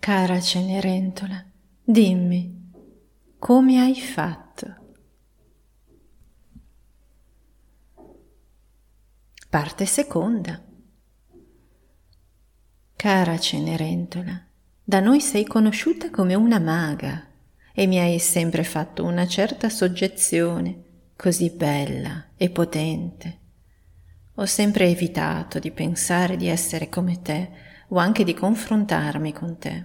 Cara Cenerentola, dimmi, come hai fatto? Parte seconda. Cara Cenerentola, da noi sei conosciuta come una maga e mi hai sempre fatto una certa soggezione, così bella e potente. Ho sempre evitato di pensare di essere come te o anche di confrontarmi con te.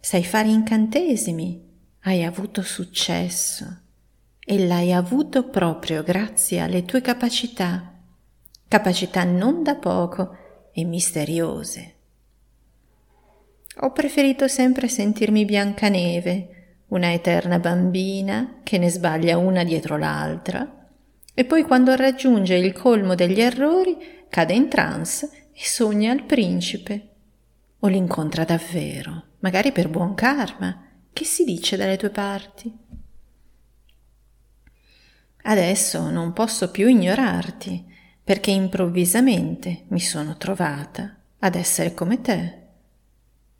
Sai fare incantesimi, hai avuto successo e l'hai avuto proprio grazie alle tue capacità, capacità non da poco e misteriose. Ho preferito sempre sentirmi Biancaneve, una eterna bambina che ne sbaglia una dietro l'altra, e poi quando raggiunge il colmo degli errori cade in trance e sogna il principe. O l'incontra davvero, magari per buon karma. Che si dice dalle tue parti? Adesso non posso più ignorarti, perché improvvisamente mi sono trovata ad essere come te.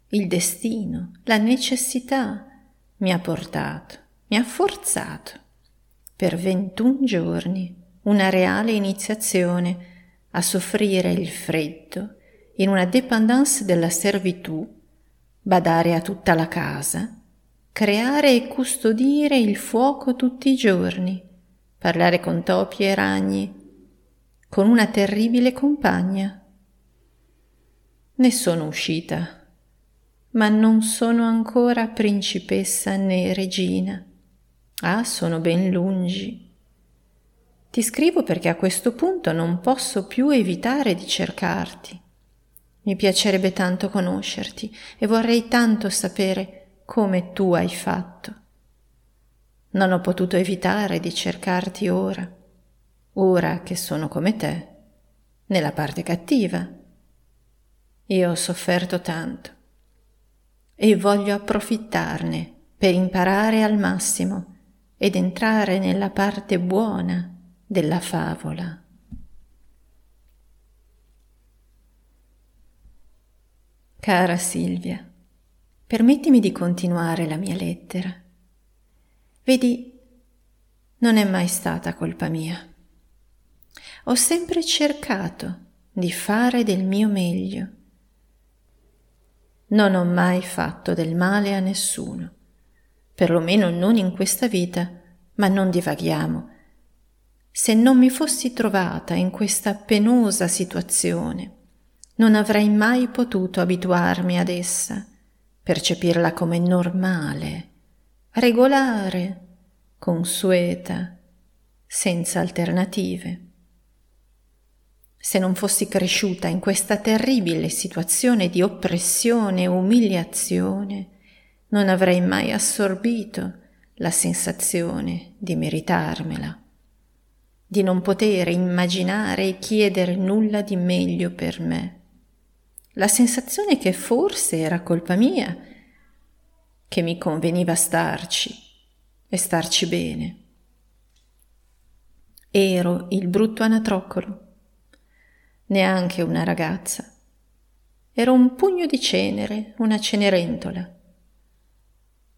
Il destino, la necessità mi ha portato, mi ha forzato per 21 giorni una reale iniziazione a soffrire il freddo in una dépendance della servitù, badare a tutta la casa, creare e custodire il fuoco tutti i giorni, parlare con topi e ragni, con una terribile compagna. Ne sono uscita, ma non sono ancora principessa né regina. Ah, sono ben lungi. Ti scrivo perché a questo punto non posso più evitare di cercarti. Mi piacerebbe tanto conoscerti e vorrei tanto sapere come tu hai fatto. Non ho potuto evitare di cercarti ora, ora che sono come te, nella parte cattiva. Io ho sofferto tanto e voglio approfittarne per imparare al massimo ed entrare nella parte buona della favola. Cara Silvia, permettimi di continuare la mia lettera. Vedi, non è mai stata colpa mia. Ho sempre cercato di fare del mio meglio. Non ho mai fatto del male a nessuno, perlomeno non in questa vita, ma non divaghiamo se non mi fossi trovata in questa penosa situazione, non avrei mai potuto abituarmi ad essa, percepirla come normale, regolare, consueta, senza alternative. Se non fossi cresciuta in questa terribile situazione di oppressione e umiliazione, non avrei mai assorbito la sensazione di meritarmela di non poter immaginare e chiedere nulla di meglio per me. La sensazione che forse era colpa mia, che mi conveniva starci e starci bene. Ero il brutto anatroccolo, neanche una ragazza. Ero un pugno di cenere, una cenerentola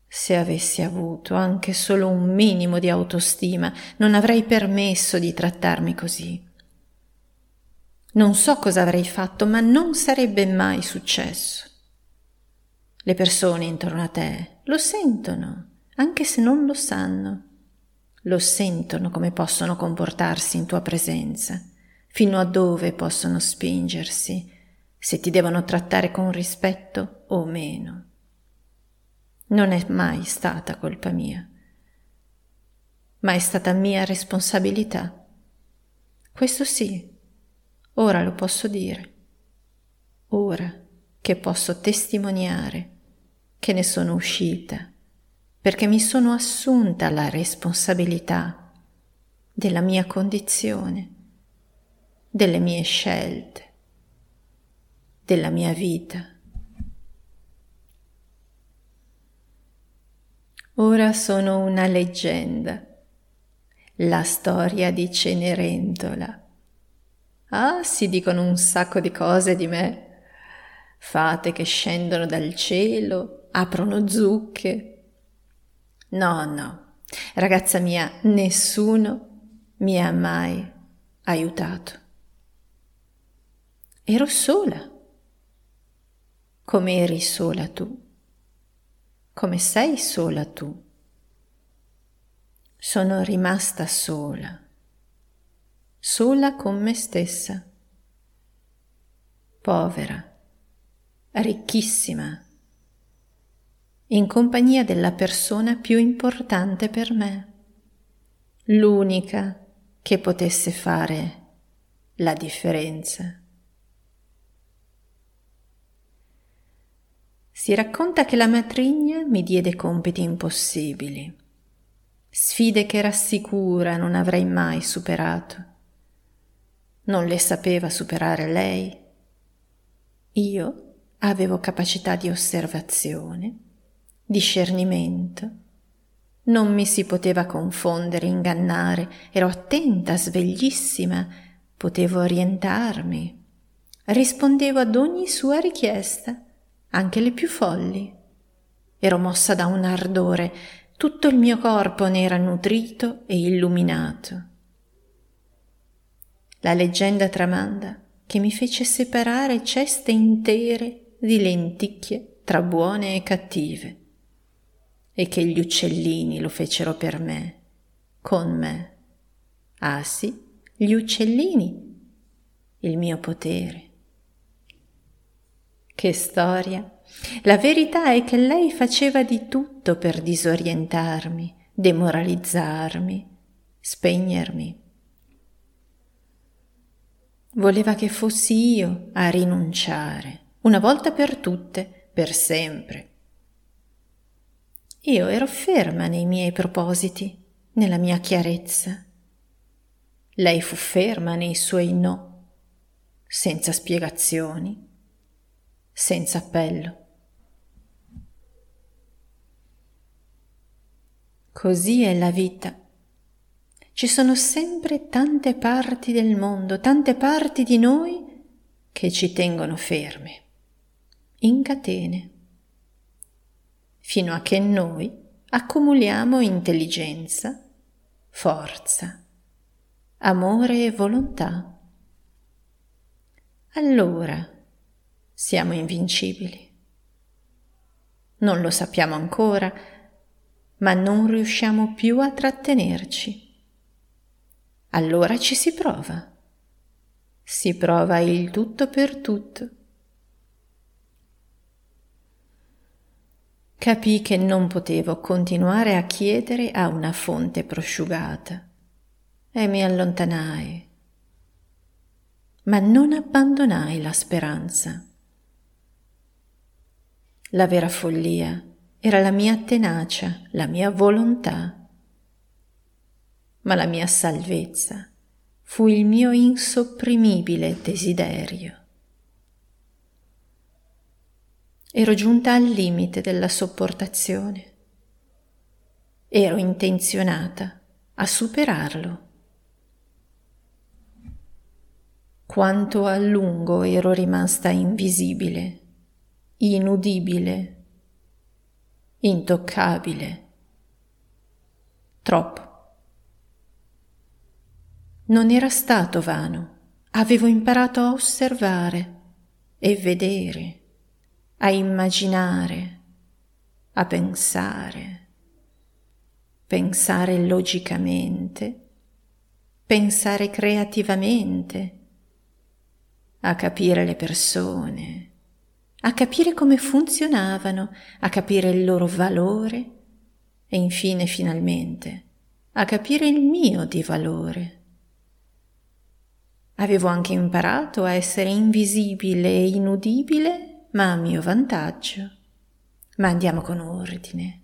se avessi avuto anche solo un minimo di autostima, non avrei permesso di trattarmi così. Non so cosa avrei fatto, ma non sarebbe mai successo. Le persone intorno a te lo sentono, anche se non lo sanno. Lo sentono come possono comportarsi in tua presenza, fino a dove possono spingersi, se ti devono trattare con rispetto o meno. Non è mai stata colpa mia, ma è stata mia responsabilità. Questo sì, ora lo posso dire, ora che posso testimoniare che ne sono uscita, perché mi sono assunta la responsabilità della mia condizione, delle mie scelte, della mia vita. Ora sono una leggenda. La storia di Cenerentola. Ah, si dicono un sacco di cose di me. fate che scendono dal cielo, aprono zucche. No, no, ragazza mia, nessuno mi ha mai aiutato. Ero sola. Come eri sola tu? Come sei sola tu? Sono rimasta sola, sola con me stessa, povera, ricchissima, in compagnia della persona più importante per me, l'unica che potesse fare la differenza. Si racconta che la matrigna mi diede compiti impossibili, sfide che era sicura non avrei mai superato. Non le sapeva superare lei. Io avevo capacità di osservazione, discernimento. Non mi si poteva confondere, ingannare, ero attenta, sveglissima, potevo orientarmi. Rispondevo ad ogni sua richiesta anche le più folli. Ero mossa da un ardore, tutto il mio corpo ne era nutrito e illuminato. La leggenda tramanda che mi fece separare ceste intere di lenticchie tra buone e cattive e che gli uccellini lo fecero per me, con me. Ah sì, gli uccellini, il mio potere. Che storia! La verità è che lei faceva di tutto per disorientarmi, demoralizzarmi, spegnermi. Voleva che fossi io a rinunciare, una volta per tutte, per sempre. Io ero ferma nei miei propositi, nella mia chiarezza. Lei fu ferma nei suoi no, senza spiegazioni senza appello. Così è la vita. Ci sono sempre tante parti del mondo, tante parti di noi che ci tengono ferme, in catene, fino a che noi accumuliamo intelligenza, forza, amore e volontà. Allora siamo invincibili. Non lo sappiamo ancora, ma non riusciamo più a trattenerci. Allora ci si prova. Si prova il tutto per tutto. Capì che non potevo continuare a chiedere a una fonte prosciugata e mi allontanai. Ma non abbandonai la speranza. La vera follia era la mia tenacia, la mia volontà. Ma la mia salvezza fu il mio insopprimibile desiderio. Ero giunta al limite della sopportazione. Ero intenzionata a superarlo. Quanto a lungo ero rimasta invisibile inudibile, intoccabile. Troppo. Non era stato vano, avevo imparato a osservare e vedere, a immaginare, a pensare, pensare logicamente, pensare creativamente, a capire le persone, a capire come funzionavano, a capire il loro valore e infine finalmente a capire il mio di valore. Avevo anche imparato a essere invisibile e inudibile, ma a mio vantaggio. Ma andiamo con ordine.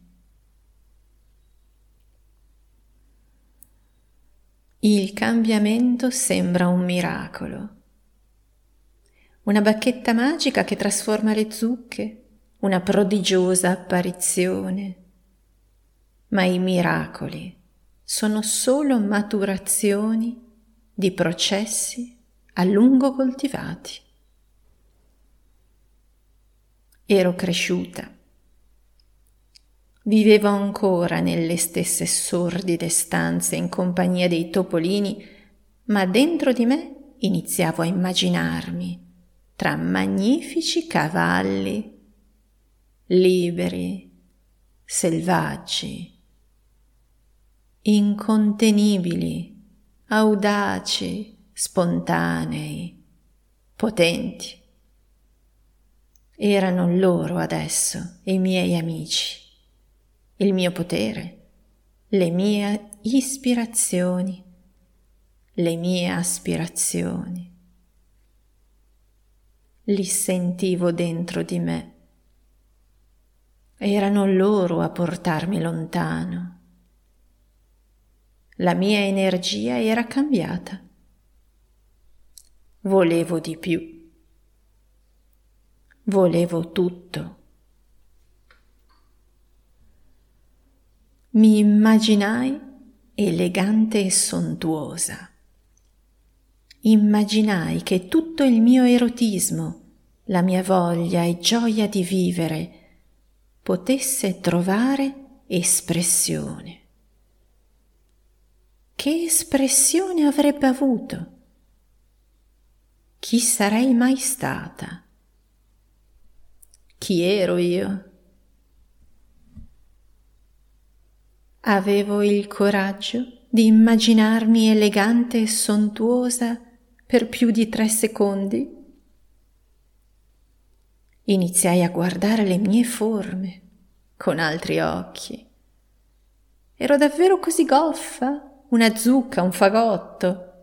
Il cambiamento sembra un miracolo una bacchetta magica che trasforma le zucche, una prodigiosa apparizione. Ma i miracoli sono solo maturazioni di processi a lungo coltivati. ero cresciuta. Vivevo ancora nelle stesse sordide stanze in compagnia dei topolini, ma dentro di me iniziavo a immaginarmi tra magnifici cavalli, liberi, selvaggi, incontenibili, audaci, spontanei, potenti. Erano loro adesso i miei amici, il mio potere, le mie ispirazioni, le mie aspirazioni. Li sentivo dentro di me. Erano loro a portarmi lontano. La mia energia era cambiata. Volevo di più. Volevo tutto. Mi immaginai elegante e sontuosa. Immaginai che tutto il mio erotismo, la mia voglia e gioia di vivere potesse trovare espressione. Che espressione avrebbe avuto? Chi sarei mai stata? Chi ero io? Avevo il coraggio di immaginarmi elegante e sontuosa per più di tre secondi. Iniziai a guardare le mie forme con altri occhi. Ero davvero così goffa? una zucca, un fagotto.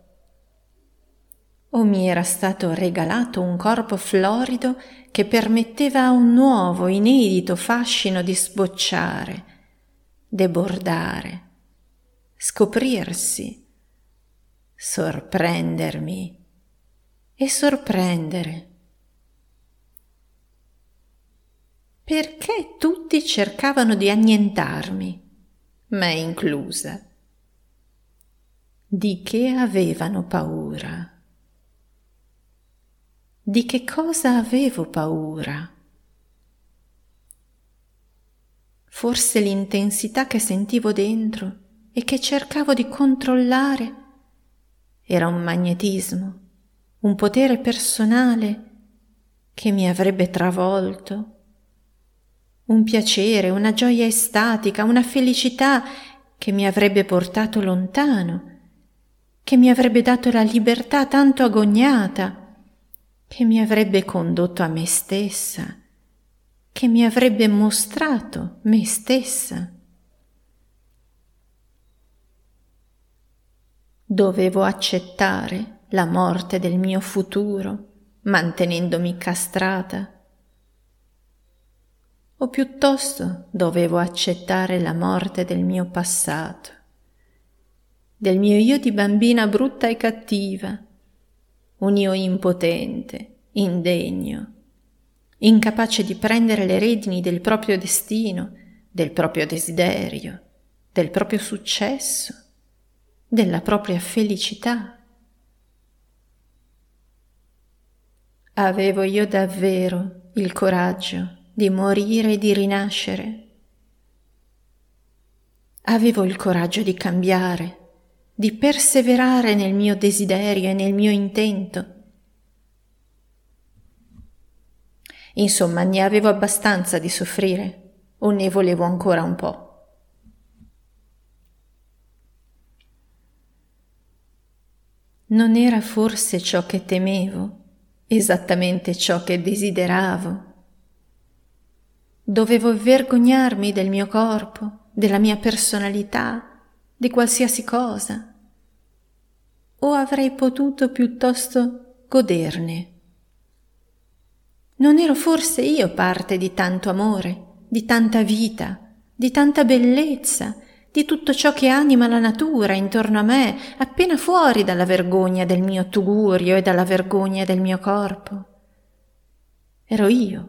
O mi era stato regalato un corpo florido che permetteva a un nuovo, inedito fascino di sbocciare, debordare, scoprirsi, sorprendermi e sorprendere. Perché tutti cercavano di annientarmi, me inclusa? Di che avevano paura? Di che cosa avevo paura? Forse l'intensità che sentivo dentro e che cercavo di controllare era un magnetismo, un potere personale che mi avrebbe travolto, un piacere, una gioia estatica, una felicità che mi avrebbe portato lontano che mi avrebbe dato la libertà tanto agognata, che mi avrebbe condotto a me stessa, che mi avrebbe mostrato me stessa. Dovevo accettare la morte del mio futuro, mantenendomi castrata. O piuttosto dovevo accettare la morte del mio passato del mio io di bambina brutta e cattiva, un io impotente, indegno, incapace di prendere le redini del proprio destino, del proprio desiderio, del proprio successo, della propria felicità. Avevo io davvero il coraggio di morire e di rinascere? Avevo il coraggio di cambiare di perseverare nel mio desiderio e nel mio intento. Insomma, ne avevo abbastanza di soffrire o ne volevo ancora un po'. Non era forse ciò che temevo, esattamente ciò che desideravo. Dovevo vergognarmi del mio corpo, della mia personalità, di qualsiasi cosa, o avrei potuto piuttosto goderne. Non ero forse io parte di tanto amore, di tanta vita, di tanta bellezza, di tutto ciò che anima la natura intorno a me, appena fuori dalla vergogna del mio tugurio e dalla vergogna del mio corpo. Ero io.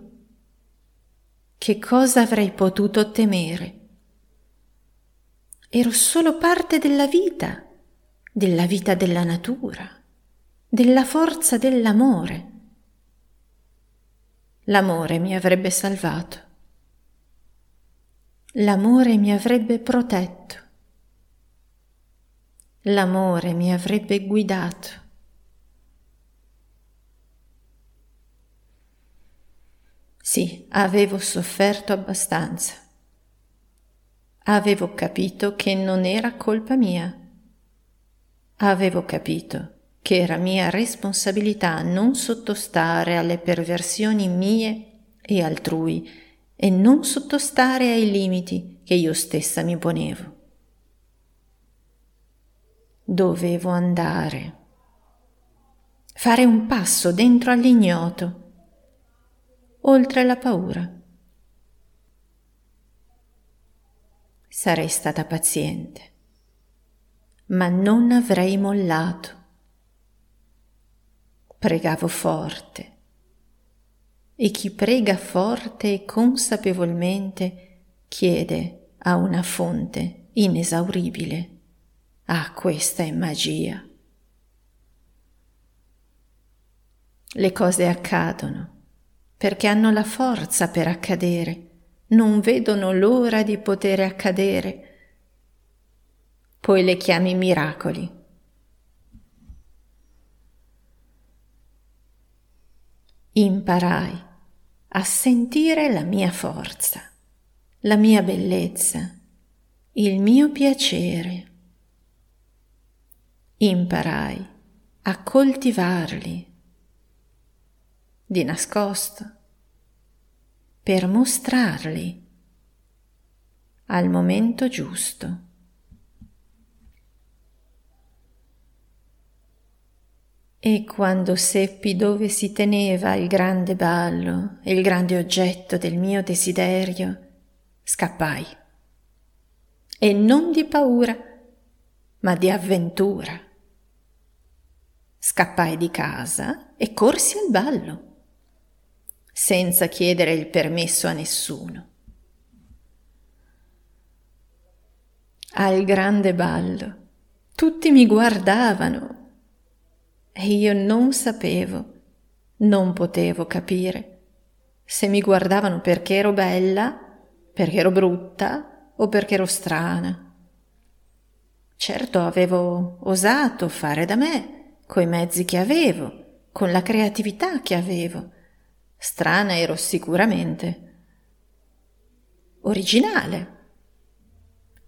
Che cosa avrei potuto temere? ero solo parte della vita, della vita della natura, della forza dell'amore. l'amore mi avrebbe salvato. L'amore mi avrebbe protetto. L'amore mi avrebbe guidato. Sì, avevo sofferto abbastanza. Avevo capito che non era colpa mia. Avevo capito che era mia responsabilità non sottostare alle perversioni mie e altrui e non sottostare ai limiti che io stessa mi ponevo. Dovevo andare, fare un passo dentro all'ignoto, oltre la paura. Sarei stata paziente, ma non avrei mollato pregavo forte. E chi prega forte e consapevolmente chiede a una fonte inesauribile. Ah, questa è magia. Le cose accadono perché hanno la forza per accadere, non vedono l'ora di poter accadere. Poi le chiami miracoli imparai a sentire la mia forza, la mia bellezza, il mio piacere. Imparai a coltivarli di nascosto per mostrarli al momento giusto. E quando seppi dove si teneva il grande ballo e il grande oggetto del mio desiderio, scappai. E non di paura, ma di avventura. Scappai di casa e corsi al ballo, senza chiedere il permesso a nessuno. Al grande ballo tutti mi guardavano e io non sapevo, non potevo capire se mi guardavano perché ero bella, perché ero brutta o perché ero strana. Certo avevo osato fare da me, coi mezzi che avevo, con la creatività che avevo. Strana ero sicuramente. Originale.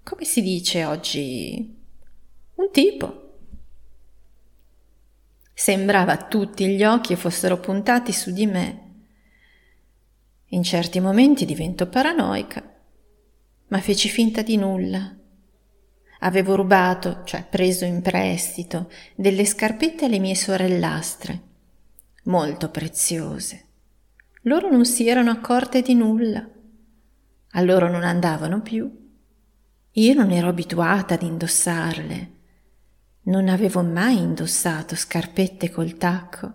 Come si dice oggi? Un tipo. Sembrava tutti gli occhi fossero puntati su di me. In certi momenti divento paranoica, ma feci finta di nulla. Avevo rubato, cioè preso in prestito, delle scarpette alle mie sorellastre, molto preziose. Loro non si erano accorte di nulla. A loro non andavano più. Io non ero abituata ad indossarle non avevo mai indossato scarpette col tacco.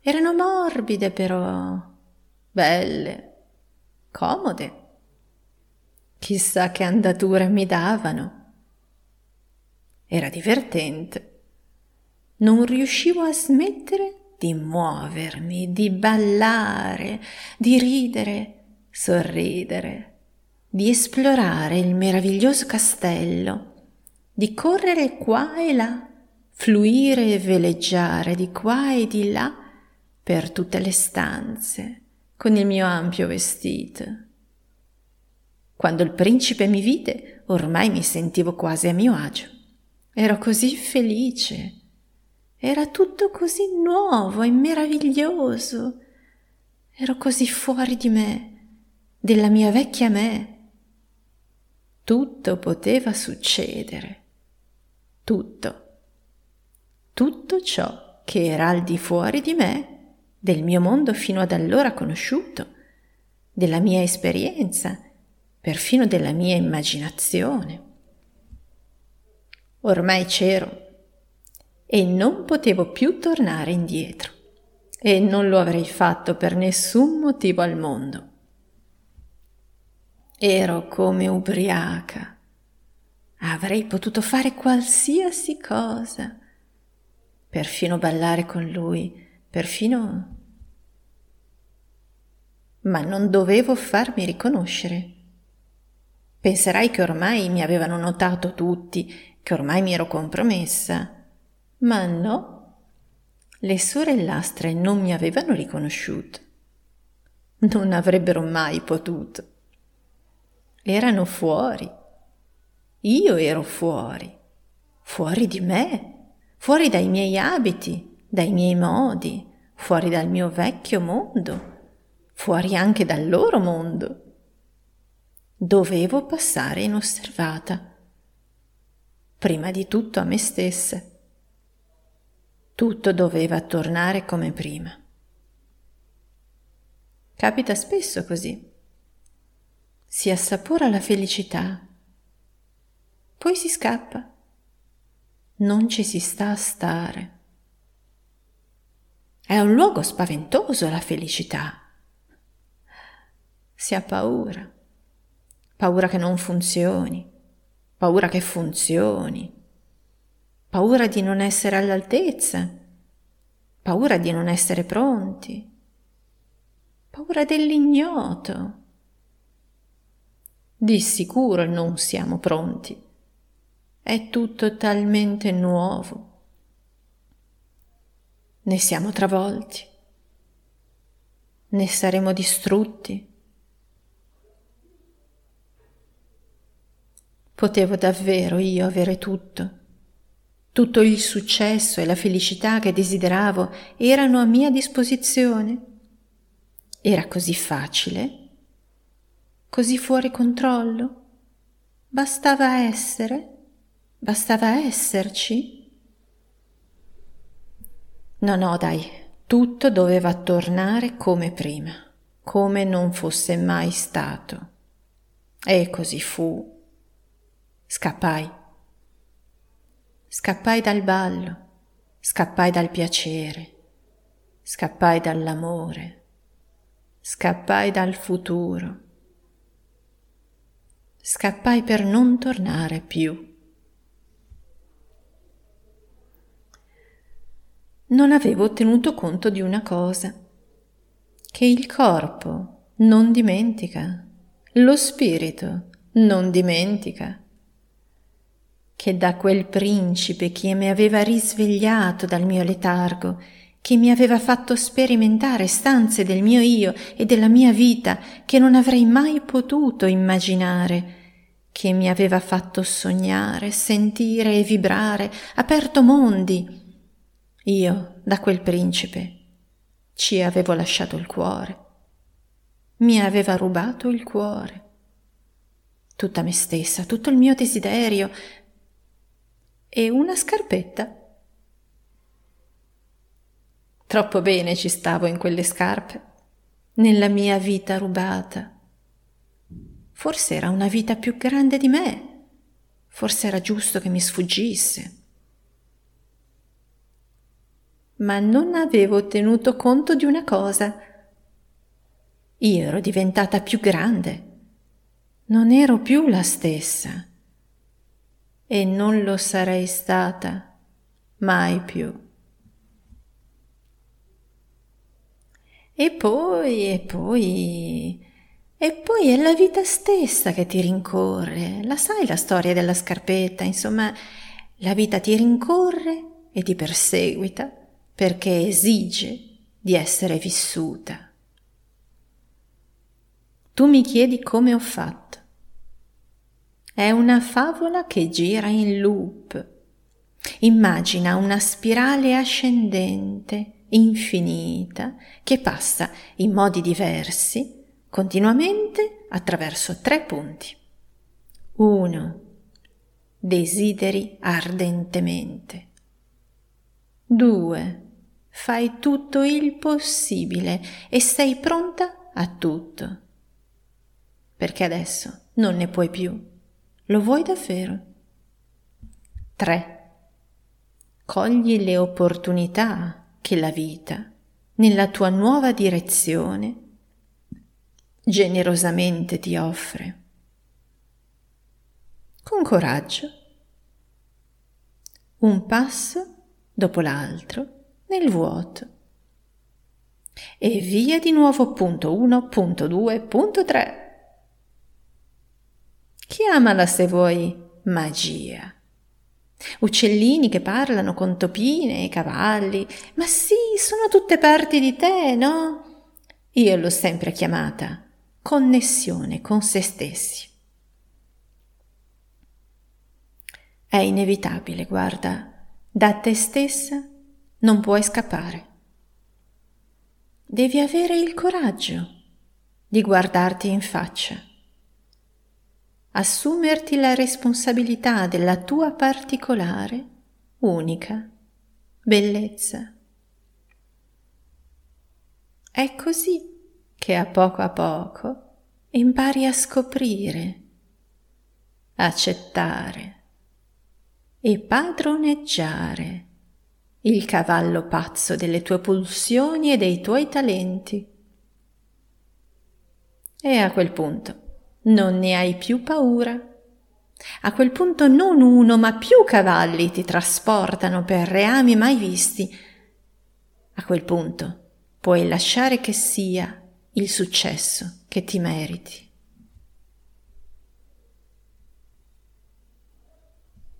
Erano morbide però, belle, comode. Chissà che andatura mi davano. Era divertente. Non riuscivo a smettere di muovermi, di ballare, di ridere, sorridere, di esplorare il meraviglioso castello di correre qua e là, fluire e veleggiare di qua e di là per tutte le stanze con il mio ampio vestito. Quando il principe mi vide, ormai mi sentivo quasi a mio agio. Ero così felice. Era tutto così nuovo e meraviglioso. Ero così fuori di me, della mia vecchia me. Tutto poteva succedere tutto, tutto ciò che era al di fuori di me, del mio mondo fino ad allora conosciuto, della mia esperienza, perfino della mia immaginazione. Ormai c'ero e non potevo più tornare indietro e non lo avrei fatto per nessun motivo al mondo. Ero come ubriaca Avrei potuto fare qualsiasi cosa, perfino ballare con lui, perfino ma non dovevo farmi riconoscere. Penserai che ormai mi avevano notato tutti, che ormai mi ero compromessa. Ma no, le sorellastre non mi avevano riconosciuto. Non avrebbero mai potuto. Erano fuori. Io ero fuori. Fuori di me, fuori dai miei abiti, dai miei modi, fuori dal mio vecchio mondo fuori anche dal loro mondo. Dovevo passare inosservata, prima di tutto a me stessa. Tutto doveva tornare come prima. Capita spesso così. Si assapora la felicità, poi si scappa. Non ci si sta a stare. È un luogo spaventoso la felicità si ha paura, paura che non funzioni, paura che funzioni, paura di non essere all'altezza, paura di non essere pronti, paura dell'ignoto. Di sicuro non siamo pronti. È tutto talmente nuovo. Ne siamo travolti. Ne saremo distrutti. Potevo davvero io avere tutto. Tutto il successo e la felicità che desideravo erano a mia disposizione. Era così facile, così fuori controllo. Bastava essere, bastava esserci. No, no, dai, tutto doveva tornare come prima, come non fosse mai stato. E così fu Scappai. Scappai dal ballo, scappai dal piacere, scappai dall'amore, scappai dal futuro. Scappai per non tornare più. Non avevo tenuto conto di una cosa, che il corpo non dimentica, lo spirito non dimentica che da quel principe che mi aveva risvegliato dal mio letargo, che mi aveva fatto sperimentare stanze del mio io e della mia vita che non avrei mai potuto immaginare, che mi aveva fatto sognare, sentire e vibrare, aperto mondi. Io, da quel principe, ci avevo lasciato il cuore. Mi aveva rubato il cuore. Tutta me stessa, tutto il mio desiderio, e una scarpetta. Troppo bene ci stavo in quelle scarpe, nella mia vita rubata. Forse era una vita più grande di me, forse era giusto che mi sfuggisse. Ma non avevo tenuto conto di una cosa. Io ero diventata più grande, non ero più la stessa e non lo sarei stata mai più. E poi, e poi, e poi è la vita stessa che ti rincorre. La sai la storia della scarpetta? Insomma, la vita ti rincorre e ti perseguita perché esige di essere vissuta. Tu mi chiedi come ho fatto. È una favola che gira in loop. Immagina una spirale ascendente, infinita, che passa in modi diversi, continuamente attraverso tre punti. 1. Desideri ardentemente. 2. Fai tutto il possibile e sei pronta a tutto. Perché adesso non ne puoi più. Lo vuoi davvero? 3. Cogli le opportunità che la vita, nella tua nuova direzione, generosamente ti offre. Con coraggio, un passo dopo l'altro nel vuoto. E via di nuovo punto 1, punto 2, punto 3. Chiamala se vuoi magia. Uccellini che parlano con topine e cavalli. Ma sì, sono tutte parti di te, no? Io l'ho sempre chiamata connessione con se stessi. È inevitabile, guarda, da te stessa non puoi scappare. Devi avere il coraggio di guardarti in faccia, assumerti la responsabilità della tua particolare, unica bellezza. È così che a poco a poco impari a scoprire, accettare e padroneggiare il cavallo pazzo delle tue pulsioni e dei tuoi talenti. E a quel punto non ne hai più paura. A quel punto non uno ma più cavalli ti trasportano per reami mai visti. A quel punto puoi lasciare che sia il successo che ti meriti.